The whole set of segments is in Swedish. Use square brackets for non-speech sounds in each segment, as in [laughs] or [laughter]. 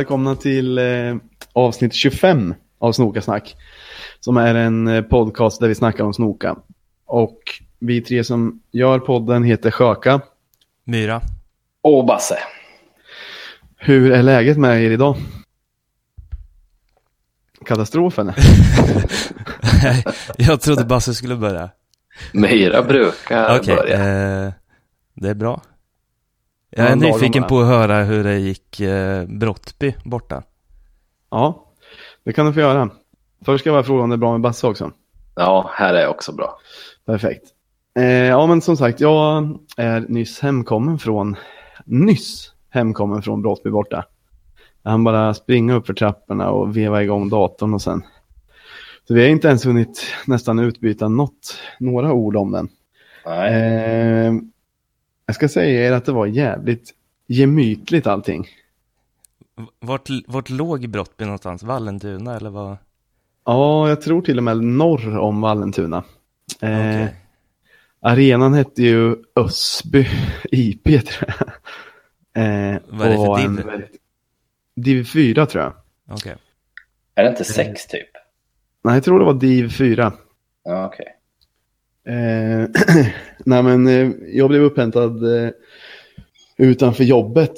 Välkomna till eh, avsnitt 25 av Snokasnack. Som är en eh, podcast där vi snackar om snoka. Och vi tre som gör podden heter Sjöka. Myra. Och Basse. Hur är läget med er idag? Katastrofen? [laughs] jag trodde Basse skulle börja. Myra brukar Okej, börja. eh, det är bra. Jag är nyfiken på att höra hur det gick eh, Brottby borta. Ja, det kan du få göra. Först ska jag bara fråga om det är bra med Basse också. Ja, här är också bra. Perfekt. Eh, ja, men som sagt, jag är nyss hemkommen från, nyss hemkommen från Brottby borta. Jag hann bara springa upp för trapporna och veva igång datorn och sen. Så vi har inte ens hunnit nästan utbyta något, några ord om den. Nej. Eh, jag ska säga er att det var jävligt gemytligt allting. Vart, vart låg Brottby någonstans? Vallentuna eller vad? Ja, jag tror till och med norr om Vallentuna. Eh, Okej. Arenan hette ju Ösby IP tror jag. Eh, Vad är det och för var div? en Div 4 tror jag. Okej. Är det inte sex typ? Nej, jag tror det var Div 4. Ja, okej. Eh, [clears throat] nej men eh, jag blev upphämtad eh, utanför jobbet.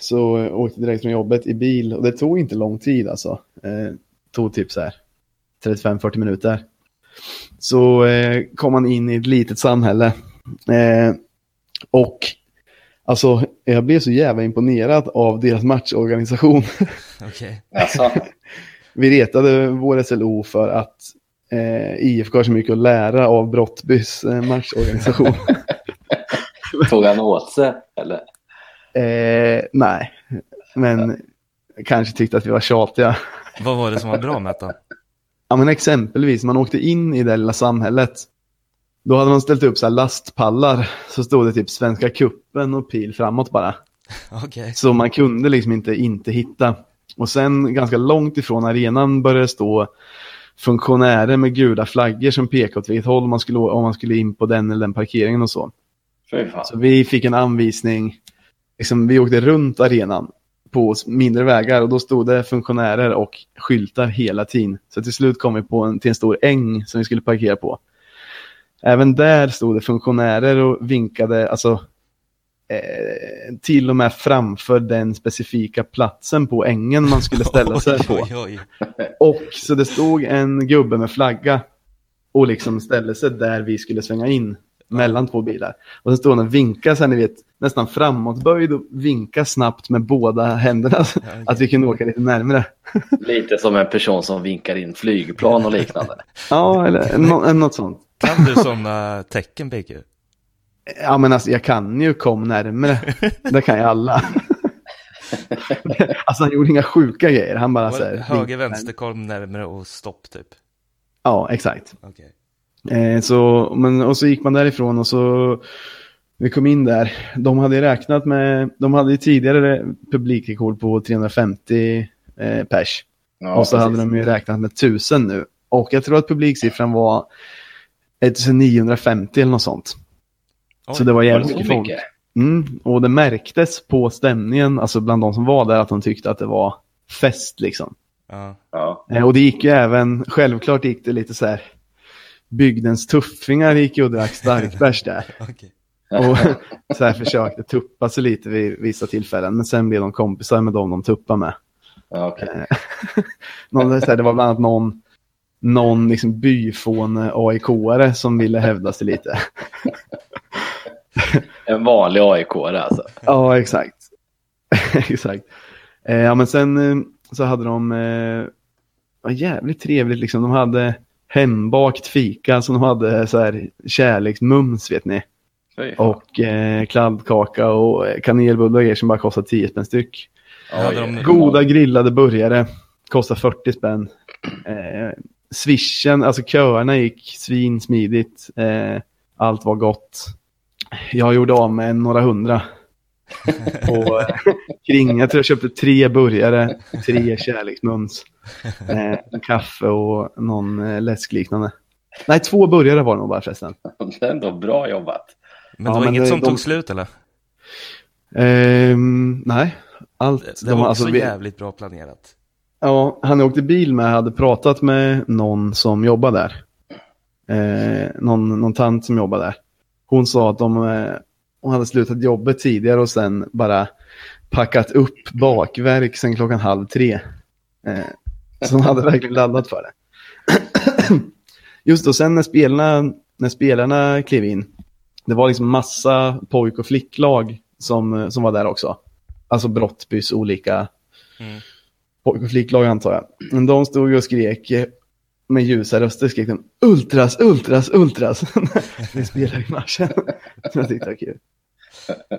Så jag åkte direkt från jobbet i bil och det tog inte lång tid alltså. Eh, tog typ så här 35-40 minuter. Så eh, kom man in i ett litet samhälle. Eh, och alltså jag blev så jävla imponerad av deras matchorganisation. [laughs] Okej. Alltså, Vi retade vår SLO för att eh, IFK har så mycket att lära av Brottbys eh, matchorganisation. [laughs] tog han åt sig? Eller? eh, nej, men kanske tyckte att vi var tjatiga. Vad var det som var bra med det? Ja, men exempelvis, man åkte in i det lilla samhället. Då hade man ställt upp så här lastpallar, så stod det typ Svenska kuppen och pil framåt bara. [laughs] Okej. Så man kunde liksom inte inte hitta. Och sen ganska långt ifrån arenan började det stå funktionärer med gula flaggor som pekade åt vilket håll man skulle, om man skulle in på den eller den parkeringen och så. Så vi fick en anvisning, liksom, vi åkte runt arenan på mindre vägar och då stod det funktionärer och skyltar hela tiden. Så till slut kom vi på en, till en stor äng som vi skulle parkera på. Även där stod det funktionärer och vinkade, alltså till och med framför den specifika platsen på ängen man skulle ställa [laughs] sig på. Oj, oj, oj. Och så det stod en gubbe med flagga och liksom ställde sig där vi skulle svänga in mellan två bilar. Och så stod han och vinkade så här, ni vet, nästan framåtböjd och vinka snabbt med båda händerna så att vi kunde åka lite närmre. Lite som en person som vinkar in flygplan och liknande. Ja, eller nå- något sånt. Kan du sådana tecken, BQ? Ja, men alltså jag kan ju kom närmre. [laughs] Det kan ju alla. [laughs] alltså han gjorde inga sjuka grejer. Han bara så här, Höger, vänster, kom närmare och stopp typ. Ja, exakt. Okej. Eh, så, men, och så gick man därifrån och så vi kom in där. De hade räknat med, de hade ju tidigare publikrekord på 350 eh, pers. Ja, och så precis. hade de ju räknat med 1000 nu. Och jag tror att publiksiffran var 1950 eller något sånt. Oj, så det var jävligt mycket folk. Mm, och det märktes på stämningen, alltså bland de som var där, att de tyckte att det var fest liksom. Ja. Ja. Eh, Och det gick ju även, självklart gick det lite så här, bygdens tuffingar gick ju och drack starkbärs [laughs] där. Okej. Och [laughs] så här försökte tuppa sig lite vid vissa tillfällen. Men sen blev de kompisar med dem de tuppade med. Ja, okej. [laughs] Någon, så här, det var bland annat någon, någon liksom byfåne AIK-are som ville hävda sig lite. [laughs] En vanlig aik alltså. Ja, exakt. [laughs] exakt. Eh, ja, men sen eh, så hade de, eh, jävligt trevligt liksom. De hade hembakt fika som de hade så här kärleksmums vet ni. Fan. Och eh, kladdkaka och eh, kanelbullar och grejer som bara kostar 10 spänn styck. Oj, Goda grillade burgare kostar 40 spänn. Eh, swishen, alltså köerna gick svinsmidigt. Eh, allt var gott. Jag gjorde av med några hundra. Och [laughs] eh, kring, jag tror jag köpte tre burgare, tre kärleksmums, eh, kaffe och någon eh, läskliknande. Nej, två burgare var det nog bara förresten. Det är ändå bra jobbat. Men det Ja, var men inget det- som de- tog slut eller? Ehm, nej, Allt. Det, det de, var alltså, också vi- jävligt bra planerat. Ja, han jag åkte bil med hade pratat med någon som jobbar där. Eh, någon, någon tant som jobbar där. Hon sa att de, eh, hon hade slutat jobbet tidigare och sen bara packat upp bakverk sen klockan halv tre. Eh, så hon hade verkligen laddat för det. [clears throat] Just då, sen när spelarna, när spelarna klev in, det var liksom massa pojk och flicklag som, som var där också. Alltså Brottbys olika Mm. pojk och flicklag antar jag. Men de stod och skrek eh, med ljusa röster skrek de Ultras, Ultras, Ultras. Vi spelade i matchen. Så jag tyckte var kul.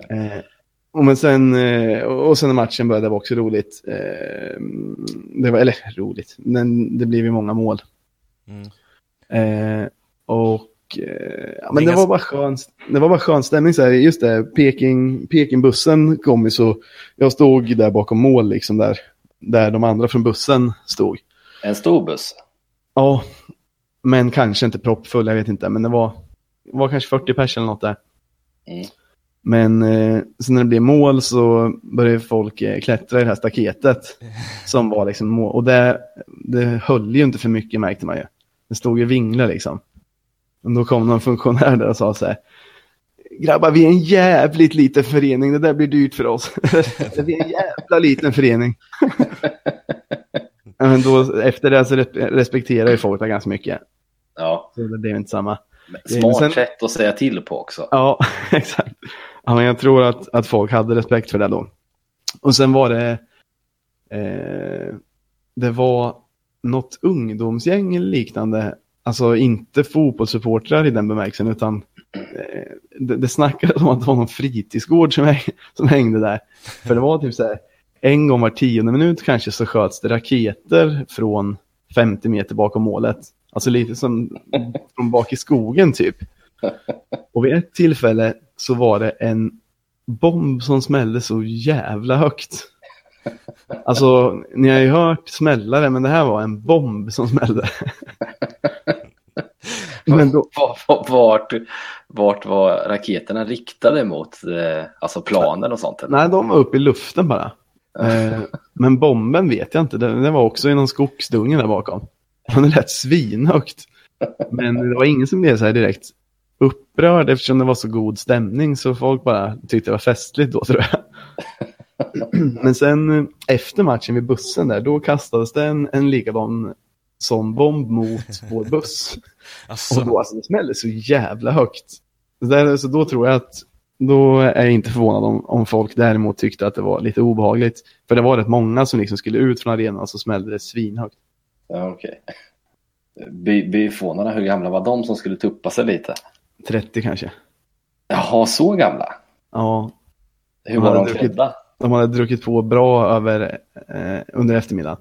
Eh, och, men sen, eh, och sen när matchen började det var också roligt. Eh, det var, eller roligt, men det blev ju många mål. Mm. Och ja, men det var bara skön, det var bara skön stämning så här. Just det, Peking, Pekingbussen kom ju så jag stod där bakom mål liksom där, där de andra från bussen stod. En stor buss. Ja, men kanske inte proppfull, jag vet inte, men det var, det var kanske 40 pers eller något där. Mm. Men eh, sen när det blev mål så började folk eh, klättra i det här staketet [laughs] som var liksom mål. Och det, det höll ju inte för mycket märkte man ju. Det stod ju vingla liksom. Och då kom någon funktionär där och sa så här. Grabbar, vi är en jävligt liten förening, det där blir dyrt för oss. [laughs] vi är en jävla liten förening. [laughs] Men då, efter det så respekterar ju folk det ganska mycket. Ja, Så det blev inte samma. smart Sen- sätt att säga till på också. Ja, [laughs] exakt. Ja, men jag tror att, att folk hade respekt för det då. Och sen var det, eh, det var något ungdomsgäng eller liknande, alltså inte fotbollssupportrar i den bemärkelsen, utan eh, det, det snackades om att det var någon fritidsgård som, häng, som hängde där. För det var typ så här, en gång var tionde minut kanske så sköts det raketer från 50 meter bakom målet. Alltså lite som från bak i skogen typ. Och vid ett tillfälle så var det en bomb som smällde så jävla högt. Alltså, ni har ju hört smällare, men det här var en bomb som smällde. [laughs] men då, Vart, vart, var raketerna riktade mot? Eh, alltså planen och sånt? eller? nej, de var uppe i luften bara. Eh, men bomben vet jag inte, den, den var också i någon skogsdunge där bakom. Det lät svinhögt. Men det var ingen som blev så här direkt upprörd eftersom det var så god stämning så folk bara tyckte det var festligt då tror jag. [clears throat] Men sen eh, efter matchen vid bussen där, då kastades det en, en likadan sån bomb mot vår buss. [laughs] Alltså, Och då alltså det smällde så jävla högt. Så, där, så då tror jag att, då är jag inte förvånad om, om folk däremot tyckte att det var lite obehagligt. För det var rätt många som liksom skulle ut från arenan så smällde det svinhögt. Ja, okej. By, byfånarna, hur gamla var de som skulle tuppa sig lite? 30 kanske. Jaha, så gamla? Ja, Hur De var de druckit- klädda? de hade druckit på bra över, eh, under eftermiddagen.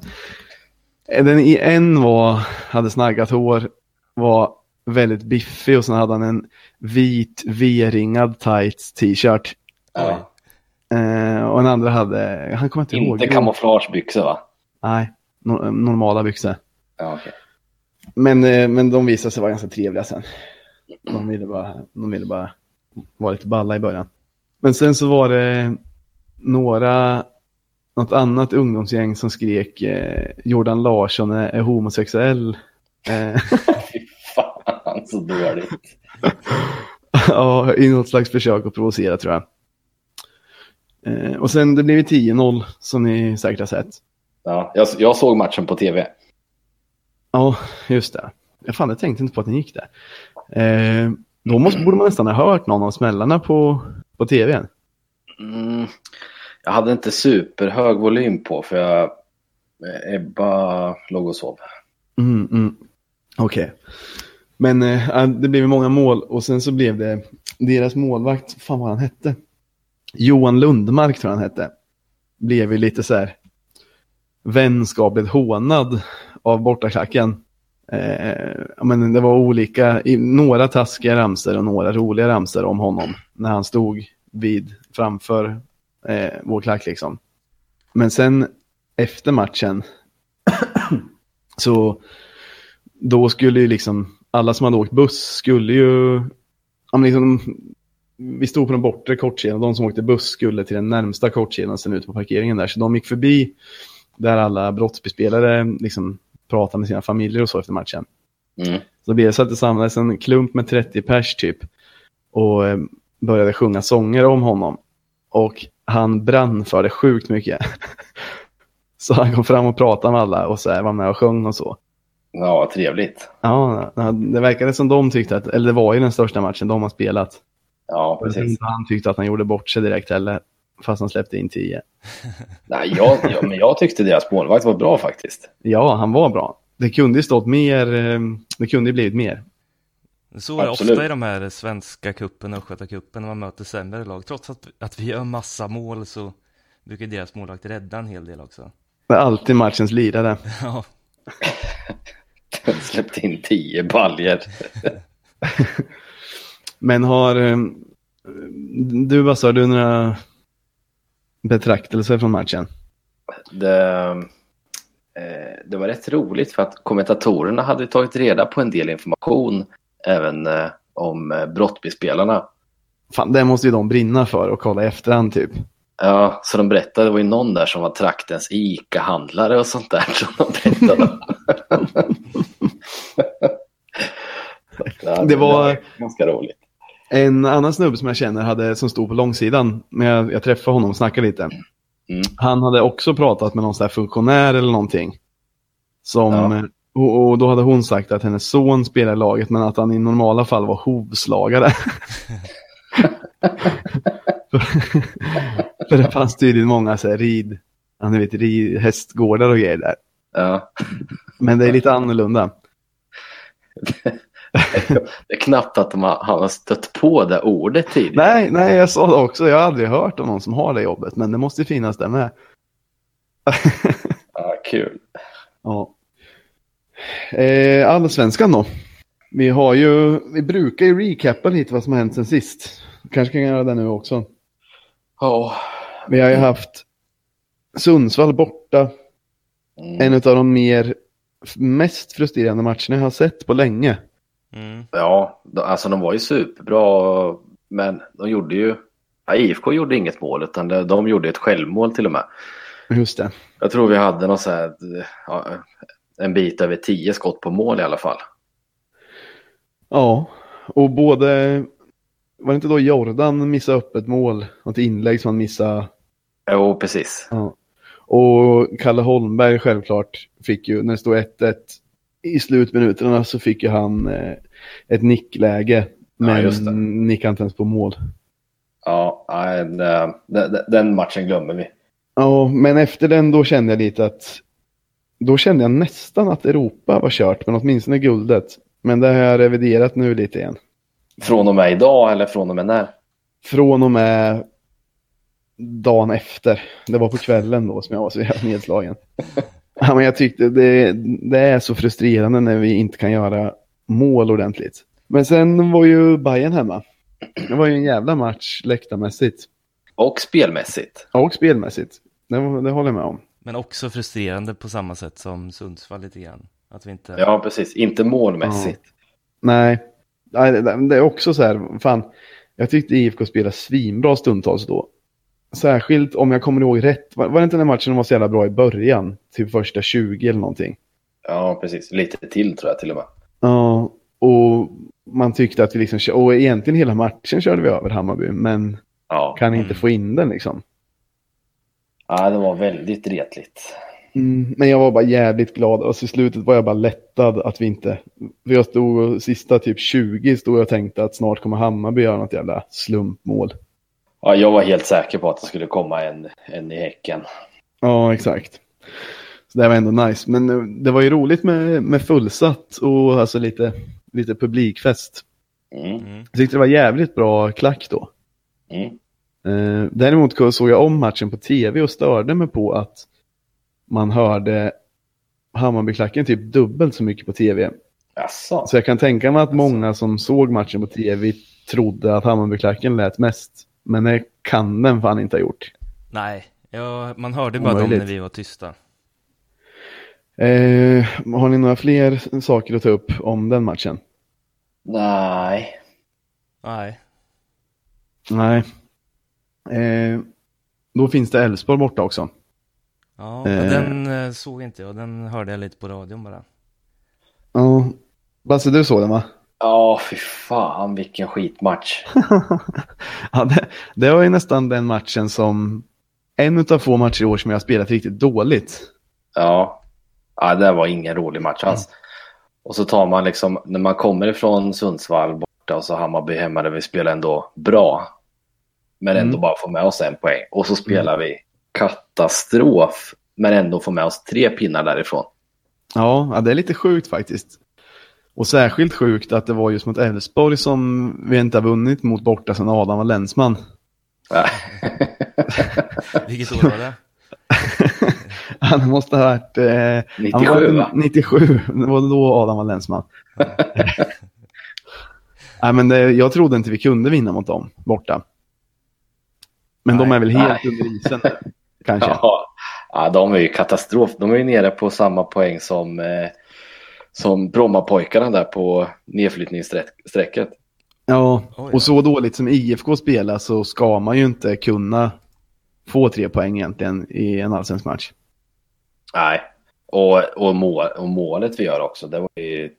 Eh, Den i en var, hade snaggat hår, var väldigt biffig och sen hade han en vit V-ringad tights t-shirt. Ja. Eh, och den andra hade, han kommer inte ihåg. Inte kamouflagebyxor va? Nej, no- normala byxor. Ja, okej. Men, eh, men de visade sig vara ganska trevliga sen. De ville, bara, de ville bara vara lite balla i början. Men sen så var det några, något annat ungdomsgäng som skrek eh, Jordan Larsson är, är homosexuell. [laughs] Så dåligt. [laughs] ja, I något slags försök att provocera tror jag. Eh, och sen det blev ju 10-0 som ni säkert har sett. Ja, jag, jag såg matchen på tv. Ja, just det. Jag fan, jag tänkte inte på att den gick där. Eh, då måste, borde man nästan ha hört någon av smällarna på, på tvn. Mm, jag hade inte superhög volym på för jag Ebba låg och sov. Mm, mm. Okej. Men eh, det blev många mål och sen så blev det deras målvakt, fan vad han hette. Johan Lundmark tror jag han hette. Blev ju lite så här vänskapligt hånad av bortaklacken. Eh, men det var olika, några taskiga ramser och några roliga ramser om honom när han stod vid framför eh, vår klack liksom. Men sen efter matchen [clears throat] så då skulle ju liksom alla som hade åkt buss skulle ju ja, liksom, vi stod på den bortre kortsidan. De som åkte buss skulle till den närmsta kortsidan sen ut på parkeringen där. Så de gick förbi där alla brottsbespelare liksom pratade med sina familjer och så efter matchen. Mm. Så blev det så att det samlades en klump med 30 pers typ. Och eh, började sjunga sånger om honom. Och han brann för det sjukt mycket. [laughs] så han kom fram och pratade med alla och så här, var med och sjöng och så. Ja, trevligt. Ja, det verkade som de tyckte att, eller det var ju den största matchen de har spelat. Ja, precis. han tyckte att han gjorde bort sig direkt heller. Fast han släppte in 10. [laughs] Nej, jag, jag, men jag tyckte deras målvakt var bra faktiskt. Ja, han var bra. Det kunde ju stått mer, eh, det kunde ju blivit mer. Så är det Absolut. ofta i de här svenska kuppen och Östgötacupen när man möter sämre lag. Trots att, att vi gör massa mål så brukar deras målvakt rädda en hel del också. Det är alltid matchens lirare. [laughs] Ja, Släppte in tio baljer. Men har eh, du, vad sa du, några betraktelser från matchen? Det, eh, det var rätt roligt för att kommentatorerna hade tagit reda på en del information även eh, om brottbyspelarna. Fan, det måste ju de brinna för och kolla i efterhand typ. Ja, så de berättade, det var ju någon där som var traktens ICA-handlare och sånt där som de berättade. [laughs] Det var- ganska roligt. En annan snubbe som jag känner hade, som stod på långsidan, men jag, jag träffade honom och snackade lite. Mm. Han hade också pratat med någon sån här funktionär eller någonting. Som, Ja. och, och då hade hon sagt att hennes son spelar i laget men att han i normala fall var hovslagare. [laughs] [laughs] För det fanns tydligen många så här rid, ja, ni vet, rid, hästgårdar och grejer där. Ja. Men det är lite annorlunda. Det är knappt att de har, stött på det ordet tidigare. Nej, nej, jag sa det också. Jag har aldrig hört om någon som har det jobbet, men det måste ju finnas där med. Ja, kul. Ja. Eh, Allsvenskan då. Vi har ju, vi brukar ju recappa lite vad som har hänt sen sist. Kanske kan göra det nu också. Ja. Vi har ju haft Sundsvall borta. Mm. En av de mer, mest frustrerande matcherna jag har sett på länge. mm. Ja, de- alltså de var ju superbra, men de gjorde ju... Ja, IFK gjorde inget mål, utan de, de gjorde ett självmål till och med. Just det. Jag tror vi hade någon så här, ja, en bit över tio skott på mål i alla fall. Ja, och både, var det inte då Jordan missade upp ett mål? Något inlägg som han missade. Jo, precis. Ja. Och Kalle Holmberg självklart fick ju, när det stod 1-1 i slutminuterna så fick ju han eh, ett nickläge. Men det. nickade inte ens på mål. Ja, den, den matchen glömmer vi. Ja, men efter den då kände jag lite att då kände jag nästan att Europa var kört, men åtminstone guldet. Men det har jag reviderat nu lite igen. Från och med idag eller från och med när? Från och med dagen efter. Det var på kvällen då som jag var så jävla nedslagen. [laughs] Ja, men jag tyckte det, det är så frustrerande när vi inte kan göra mål ordentligt. Men sen var ju Bayern hemma. Det var ju en jävla match läktarmässigt. Och spelmässigt. Och spelmässigt. Det, det håller jag med om. Men också frustrerande på samma sätt som Sundsvall lite grann. Att vi inte... Ja, precis. Inte målmässigt. Nej, Nej, det det är också så här, fan, jag tyckte IFK spelade svinbra stundtals då. Särskilt om jag kommer ihåg rätt, var, var det inte den matchen de var så jävla bra i början? Typ första 20 eller någonting. Ja, precis. Lite till tror jag till och med. Ja, och man tyckte att vi liksom, och egentligen hela matchen körde vi över Hammarby, men Ja, kan inte Mm. få in den liksom. ja det var väldigt retligt. Mm, men jag var bara jävligt glad och i slutet var jag bara lättad att vi inte... För jag stod och sista typ 20 stod jag och tänkte att snart kommer Hammarby göra något jävla slumpmål. Ja, jag var helt säker på att det skulle komma en, en i Häcken. Ja, exakt. Så det var ändå nice. Men eh, det var ju roligt med, med fullsatt och alltså lite, lite publikfest. Mm. Mm. Jag tyckte det var jävligt bra klack då. Mm. Eh, däremot såg jag om matchen på tv och störde mig på att man hörde Hammarbyklacken typ dubbelt så mycket på tv. Jaså? Så jag kan tänka mig att många som såg matchen på tv trodde att Hammarbyklacken lät mest. Men det kan den fan inte ha gjort. Nej, ja, man hörde bara dem Omöjligt. när vi var tysta. Eh, har ni några fler saker att ta upp om den matchen? Nej. Nej. Nej. Eh, då finns det Elfsborg borta också. Ja, Eh. den eh, såg inte jag. Den hörde jag lite på radion bara. Ja. Basse, du såg den va? Ja, fy fan vilken skitmatch. [laughs] ja, det, det var ju nästan den matchen som en av få matcher i år som jag har spelat riktigt dåligt. Ja, ja det var ingen rolig match alls. Och så tar man liksom, när man kommer ifrån Sundsvall borta och så Hammarby hemma där vi spelar ändå bra. Men ändå Mm. bara får med oss en poäng. Och så spelar vi katastrof. Men ändå får med oss tre pinnar därifrån. Ja, det är lite sjukt faktiskt. Och särskilt sjukt att det var just mot Elfsborg som vi inte har vunnit mot borta sedan Adam var länsman. [laughs] Vilket år var det? [laughs] Han måste ha varit... Eh, han 97 var va? 97, det var då Adam var länsman. [laughs] Nej, men det, jag trodde inte vi kunde vinna mot dem borta. Men de Nej, är väl helt nej. under isen, kanske. Ja. ja, de är ju katastrof. De är ju nere på samma poäng som, eh, som Brommapojkarna där på nedflyttningsstrecket. Ja, och så dåligt som IFK spelar så ska man ju inte kunna få tre poäng egentligen i en allsvensk match. Nej, och, och, mål, och målet vi gör också, det var ju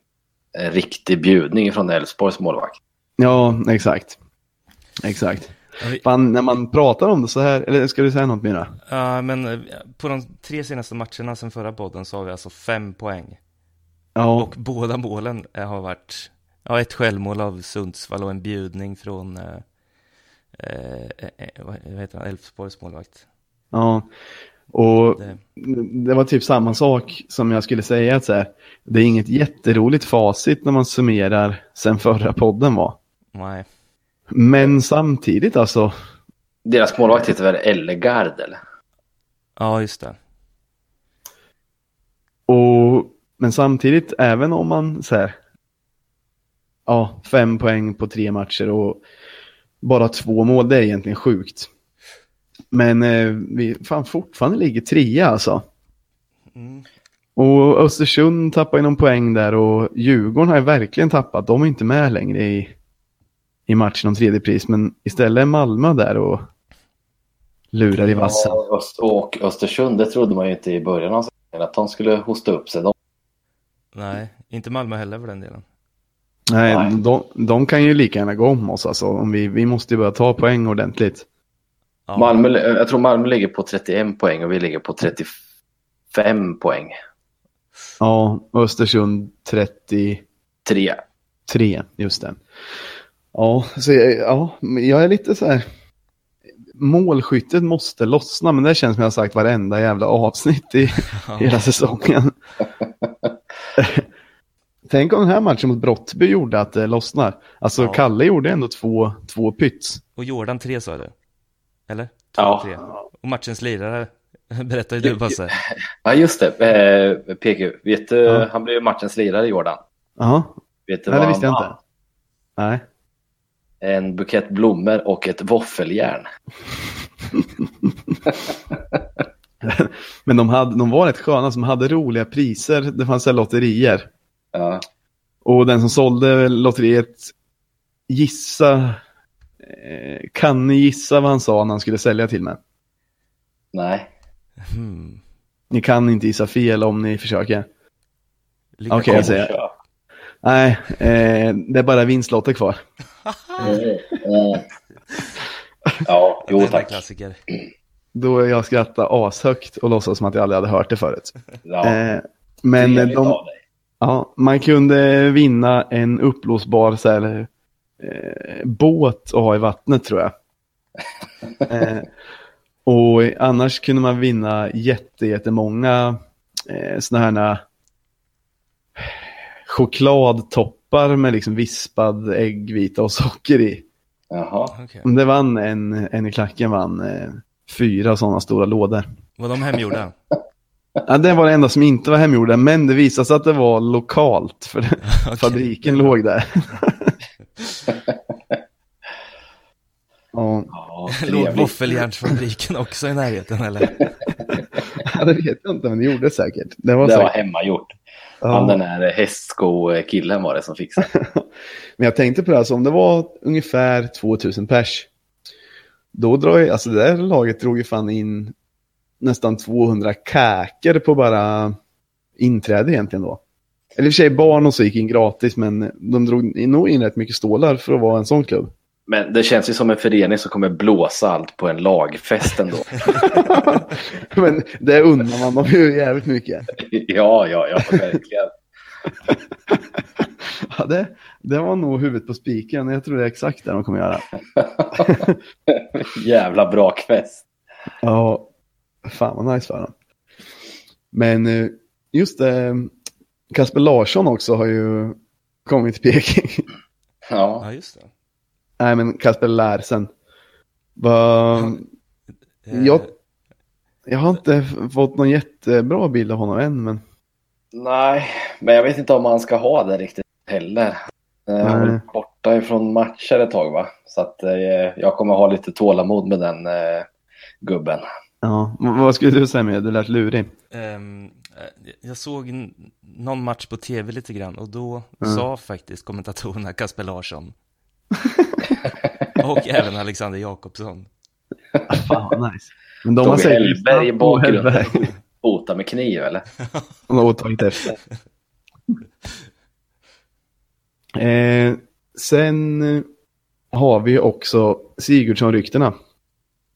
en riktig bjudning från Elfsborgs målvakt. Ja, exakt. Exakt. Fan, när man pratar om det så här, eller ska du säga något Mira? Ja, men eh, på de tre senaste matcherna sen förra podden så har vi alltså fem poäng. Ja, Och båda målen eh, har varit, ja, ett självmål av Sundsvall och en bjudning från, eh, eh, eh, vad heter han, Elfsborgs målvakt. ja. Och Det, det var typ samma sak som jag skulle säga att så här, det är inget jätteroligt facit när man summerar sen förra podden var. nej, Men samtidigt alltså, Deras målvakt heter väl Ellegard eller? ja just det. Och, men samtidigt, även om man så här, ja, fem poäng på tre matcher och bara två mål, det är egentligen sjukt. Men eh, vi fan fortfarande ligger trea alltså. Mm. Och Östersund tappar ju någon poäng där och Djurgården har ju verkligen tappat. De är inte med längre i, i matchen om tredje pris, men istället är Malmö där och lurar i vassen. Ja, och Östersund, det trodde man ju inte i början av säsongen att de skulle hosta upp sig. De, Nej, inte Malmö heller för den delen. Nej, Nej. De, de kan ju lika gärna gå om oss alltså. Om vi, vi måste ju börja ta poäng ordentligt. Ja, Malmö, jag tror Malmö ligger på 31 poäng och vi ligger på 35 poäng. Ja, Östersund 33, Tre. just det. Ja, så jag, ja, jag är lite så här. Målskyttet måste lossna, men det känns som jag har sagt varenda jävla avsnitt i [laughs] ja. hela säsongen. [laughs] Tänk om den här matchen mot Brottby gjorde att det lossnar. Alltså Ja. Kalle gjorde ändå två, två pyts. Och Jordan 3 sa du? Eller? Två, Ja. tre. Och matchens lirare [laughs] berättar ju du Basse. Ja, just det. Eh, PQ, vet du, Ja. han blev matchens lirare, Jordan. Ja, Vet du Nej, vad det visste han jag inte. nej. En bukett blommor och ett våffeljärn. Men de, hade, de var rätt sköna som hade roliga priser. Det fanns så här lotterier. Ja. Och den som sålde lotteriet gissa, eh, kan ni gissa vad han sa när han skulle sälja till mig? Nej. Hmm. Ni kan inte gissa fel om ni försöker. Okej, till. jag säger-. Nej, eh, det är bara vinstlotter kvar. [laughs] Ja, jo tack. klassiker. Då jag skrattar ashögt och låtsas som att jag aldrig hade hört det förut. Ja, Eh, men de, ja, man kunde vinna en uppblåsbar så här, eh, båt att ha i vattnet tror jag. [laughs] eh, och annars kunde man vinna jätte, jättemånga eh, sådana här chokladtoppar med liksom vispad äggvita och socker i. Jaha. Okej. Det vann en, en i klacken vann eh, fyra sådana stora lådor. Var de hemgjorda? [laughs] Ja, det var det enda som inte var hemgjorda, men det visade sig att det var lokalt, för [laughs] fabriken låg där. [laughs] ja, Låg våffeljärnsfabriken också i närheten eller? Ja, det vet jag inte, men det gjorde det säkert. Det var Det var säkert. hemmagjort. Ja. Han den här hästsko-killen var det som fixade. [laughs] Men jag tänkte på det här, så om det var ungefär 2000 pers då drar ju, alltså det där laget drog ju fan in nästan 200 käker på bara inträde egentligen då. Eller i och för sig barn och så gick in gratis, men de drog nog in rätt mycket stålar för att vara en sån klubb. Men det känns ju som en förening som kommer blåsa allt på en lagfest ändå. [laughs] men det undrar man dem ju jävligt mycket. [laughs] ja, ja, ja, verkligen. [laughs] ja, det, det var nog huvudet på spiken. Jag tror det är exakt det de kommer göra. Jävla bra fest. Ja, fan vad nice för dem. Men eh, just det, Kasper Larsson också har ju kommit till Peking. Ja, Ja, just det. Nej, men Kasper Larsen. Va... Eh, Jag, jag har inte fått någon jättebra bild av honom än, men nej, men jag vet inte om man ska ha det riktigt heller. Eh, Han har varit borta ifrån matcher ett tag va? Så att eh, jag kommer ha lite tålamod med den eh, gubben. ja. Vad skulle du säga med? Du lät lurig. Eh, jag såg någon match på tv lite grann och då Mm. sa faktiskt kommentatorerna Kasper Larsson. [laughs] [laughs] och även Alexander Jakobsson. Fan vad nice. Men de har säkert... Hellberg i bakgrunden. Hota med kniv eller? [laughs] De har tagit efter. [laughs] eh, sen har vi också Sigurdsson-ryktena.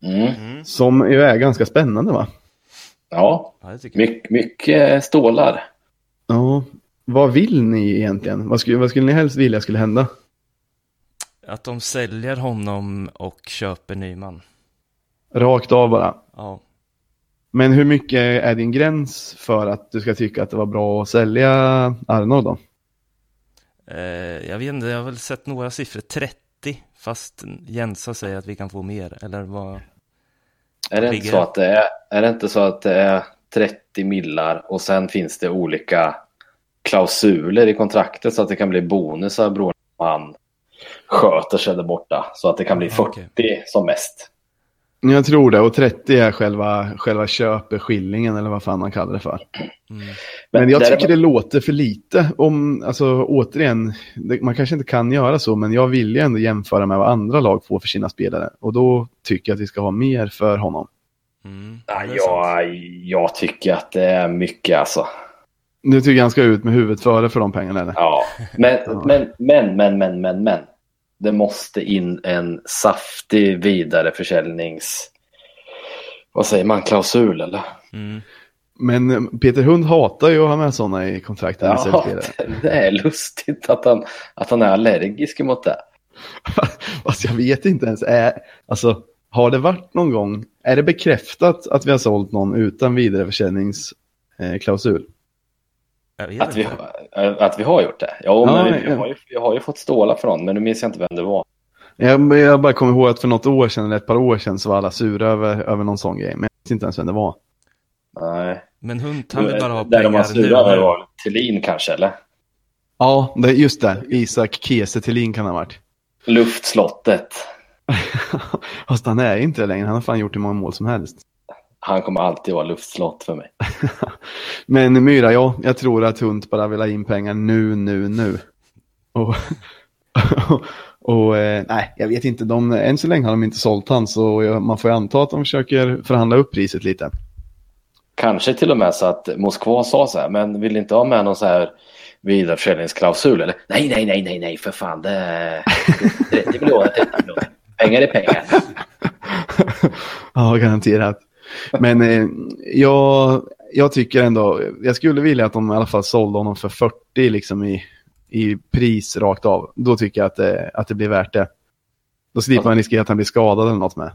Mm. Mm. Som ju är ganska spännande va? Ja, mycket, mycket stålar. Ja. Vad vill ni egentligen? Vad skulle, vad skulle ni helst vilja skulle hända? Att de säljer honom och köper Nyman. Rakt av bara. Ja. Men hur mycket är din gräns för att du ska tycka att det var bra att sälja Arnold då? Eh, jag vet inte, jag har väl sett några siffror. 30, fast Jensa säger att vi kan få mer. Eller vad? Är det, inte så att det är, är det inte så att det är 30 millar och sen finns det olika klausuler i kontraktet så att det kan bli bonusar beroende på om han sköter sig där borta. Så att det kan bli 40 Okej. som mest. Jag tror det, och 30 är själva, själva köpeskillingen eller vad fan man kallar det för. Mm. Men jag tycker det låter för lite om, alltså återigen, det, man kanske inte kan göra så, men jag vill ju ändå jämföra med vad andra lag får för sina spelare. Och då tycker jag att vi ska ha mer för honom. Mm. Jag, jag tycker att det är mycket alltså. Nu tycker jag han ska ut med huvudet före för de pengarna eller? Ja, men, [laughs] men, men, men, men, men, men. Det måste in en saftig vidareförsäljnings... Vad säger man? Klausul eller? Mm. Men eh, Peter Hund hatar ju att ha med sådana i kontrakten. Ja, [laughs] det är lustigt att han, att han är allergisk mot det. [laughs] Fast jag vet inte ens, är, alltså har det varit någon gång, är det bekräftat att vi har sålt någon utan vidareförsäljningsklausul? Att vi, inte. att vi har gjort det. Ja, Ja, men vi, vi, ja. har ju, vi har ju fått stålar från men nu minns jag inte vem det var. Jag, jag bara kommer ihåg att för något år sedan, eller ett par år sedan, så var alla sura över, över någon sån grej. Men jag vet inte ens vem det var. Nej. Men Hunt, han vill bara ha Där de var pengar nu. sura över var Thelin kanske, eller? Ja, det, just det. Isak Kiese Thelin kan ha varit. Luftslottet. [laughs] Fast han är inte det längre. Han har fan gjort hur många mål som helst. Han kommer alltid vara luftslott för mig. [laughs] Men Myra, ja, jag tror att Hunt bara vill ha in pengar nu, nu, nu. Och, [laughs] och eh, nej, jag vet inte. De, än så länge har de inte sålt han, så jag- man får ju anta att de försöker förhandla upp priset lite. Kanske till och med så att Moskva sa så här, men vill inte ha med någon så här vidareförsäljningsklausul eller? Nej, nej, nej, nej, nej, för fan, det är 30 miljoner, 30 miljoner. Pengar är pengar. [laughs] ja, garanterat. Men eh, jag, jag tycker ändå, jag skulle vilja att de i alla fall sålde honom för 40 liksom i, i pris rakt av. Då tycker jag att det, att det blir värt det. Då slipper man riskera att han blir skadad eller något med.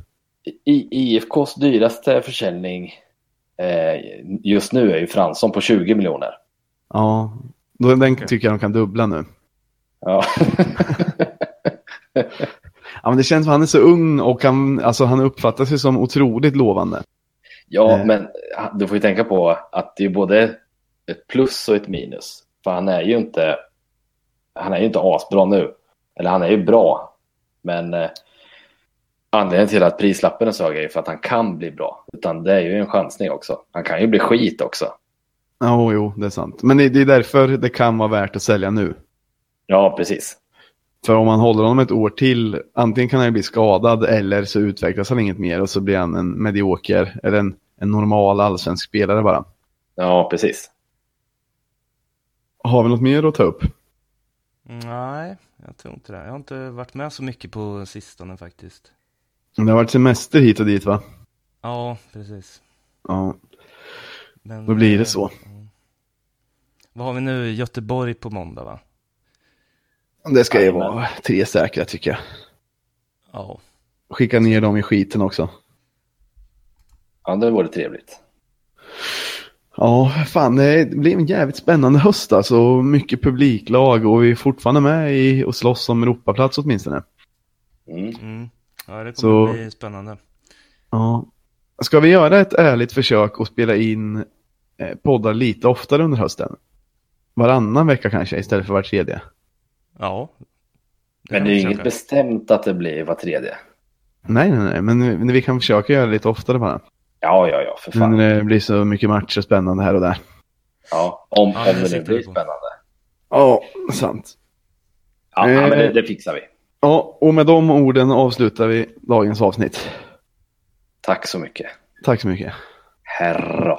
I, IFKs dyraste försäljning eh, just nu är ju Fransson på 20 miljoner. Ja, då, den tycker jag de kan dubbla nu. Ja. [laughs] Ja, men det känns som att han är så ung och han, alltså, han uppfattas ju som otroligt lovande. Ja, Eh. men du får ju tänka på att det är både ett plus och ett minus. För han är ju inte, han är ju inte asbra nu. Eller han är ju bra. Men eh, anledningen till att prislappen är så hög är ju för att han kan bli bra. Utan det är ju en chansning också. Han kan ju bli skit också. Ja, jo, det är sant. Men det är därför det kan vara värt att sälja nu. Ja, precis. För om man håller honom ett år till, antingen kan han bli skadad eller så utvecklas han inget mer och så blir han en medioker eller en, en normal allsvensk spelare bara. Ja, precis. Har vi något mer att ta upp? Nej, jag tror inte det. Jag har inte varit med så mycket på sistone faktiskt. Det har varit semester hit och dit va? Ja, precis. Ja, Men, då blir det eh, så. mm. Vad har vi nu? Göteborg på måndag va? Det ska ju vara tre säkra tycker jag. Ja. Skicka ner dem i skiten också. Ja, det vore trevligt. Ja, fan det blir en jävligt spännande höst alltså. Mycket publiklag och vi är fortfarande med i och slåss om Europaplats åtminstone. Mm. Mm. Ja, det kommer Så- bli spännande. Ja. Ska vi göra ett ärligt försök och spela in eh, poddar lite oftare under hösten? Varannan vecka kanske istället för var tredje. Ja. Men kan det är ju inget bestämt att det blir var tredje. Nej, nej, nej, men vi, vi kan försöka göra det lite oftare bara. Ja, ja, ja, för fan. Men det blir så mycket matcher spännande här och där. Ja, om, Ja, om det det nu blir spännande. Ja, sant. Ja, ja men det, Eh. det fixar vi. Ja, och med de orden avslutar vi dagens avsnitt. Tack så mycket. Tack så mycket. Herra.